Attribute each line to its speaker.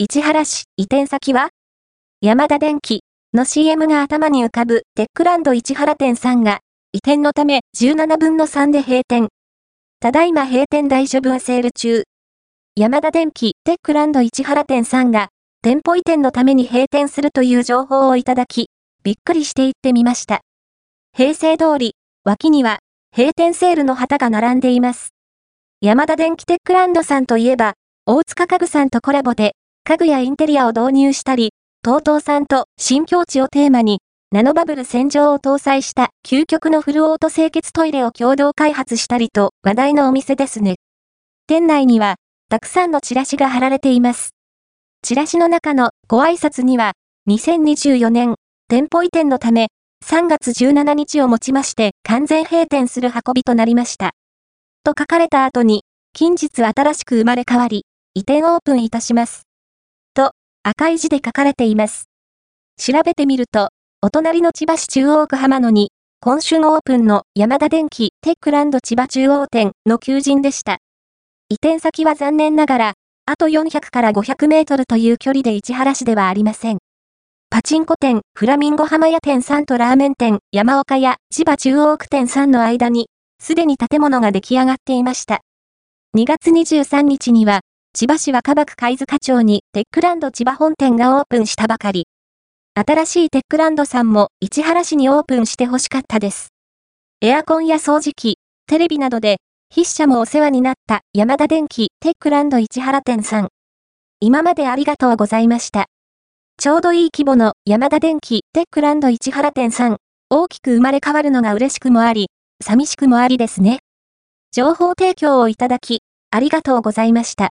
Speaker 1: 市原市移転先は？山田電機の CM が頭に浮かぶテックランド市原店さんが移転のため17分の3で閉店。ただいま閉店大処分セール中。山田電機テックランド市原店さんが店舗移転のために閉店するという情報をいただき、びっくりして行ってみました。平成通り、脇には閉店セールの旗が並んでいます。山田電機テックランドさんといえば、大塚家具さんとコラボで家具やインテリアを導入したり、TOTO さんと新境地をテーマに、ナノバブル洗浄を搭載した究極のフルオート清潔トイレを共同開発したりと話題のお店ですね。店内には、たくさんのチラシが貼られています。チラシの中のご挨拶には、2024年、店舗移転のため、3月17日をもちまして完全閉店する運びとなりました。と書かれた後に、近日新しく生まれ変わり、移転オープンいたします。赤い字で書かれています。調べてみると、お隣の千葉市中央区浜野に、今春オープンの山田電機テックランド千葉中央店の求人でした。移転先は残念ながら、あと400から500メートルという距離で市原市ではありません。パチンコ店、フラミンゴ浜屋店さんとラーメン店、山岡屋、千葉中央区店さんの間に、すでに建物が出来上がっていました。2月23日には、千葉市若葉区貝塚町にテックランド千葉本店がオープンしたばかり。新しいテックランドさんも市原市にオープンしてほしかったです。エアコンや掃除機、テレビなどで筆者もお世話になった山田電機テックランド市原店さん。今までありがとうございました。ちょうどいい規模の山田電機テックランド市原店さん。大きく生まれ変わるのが嬉しくもあり、寂しくもありですね。情報提供をいただき、ありがとうございました。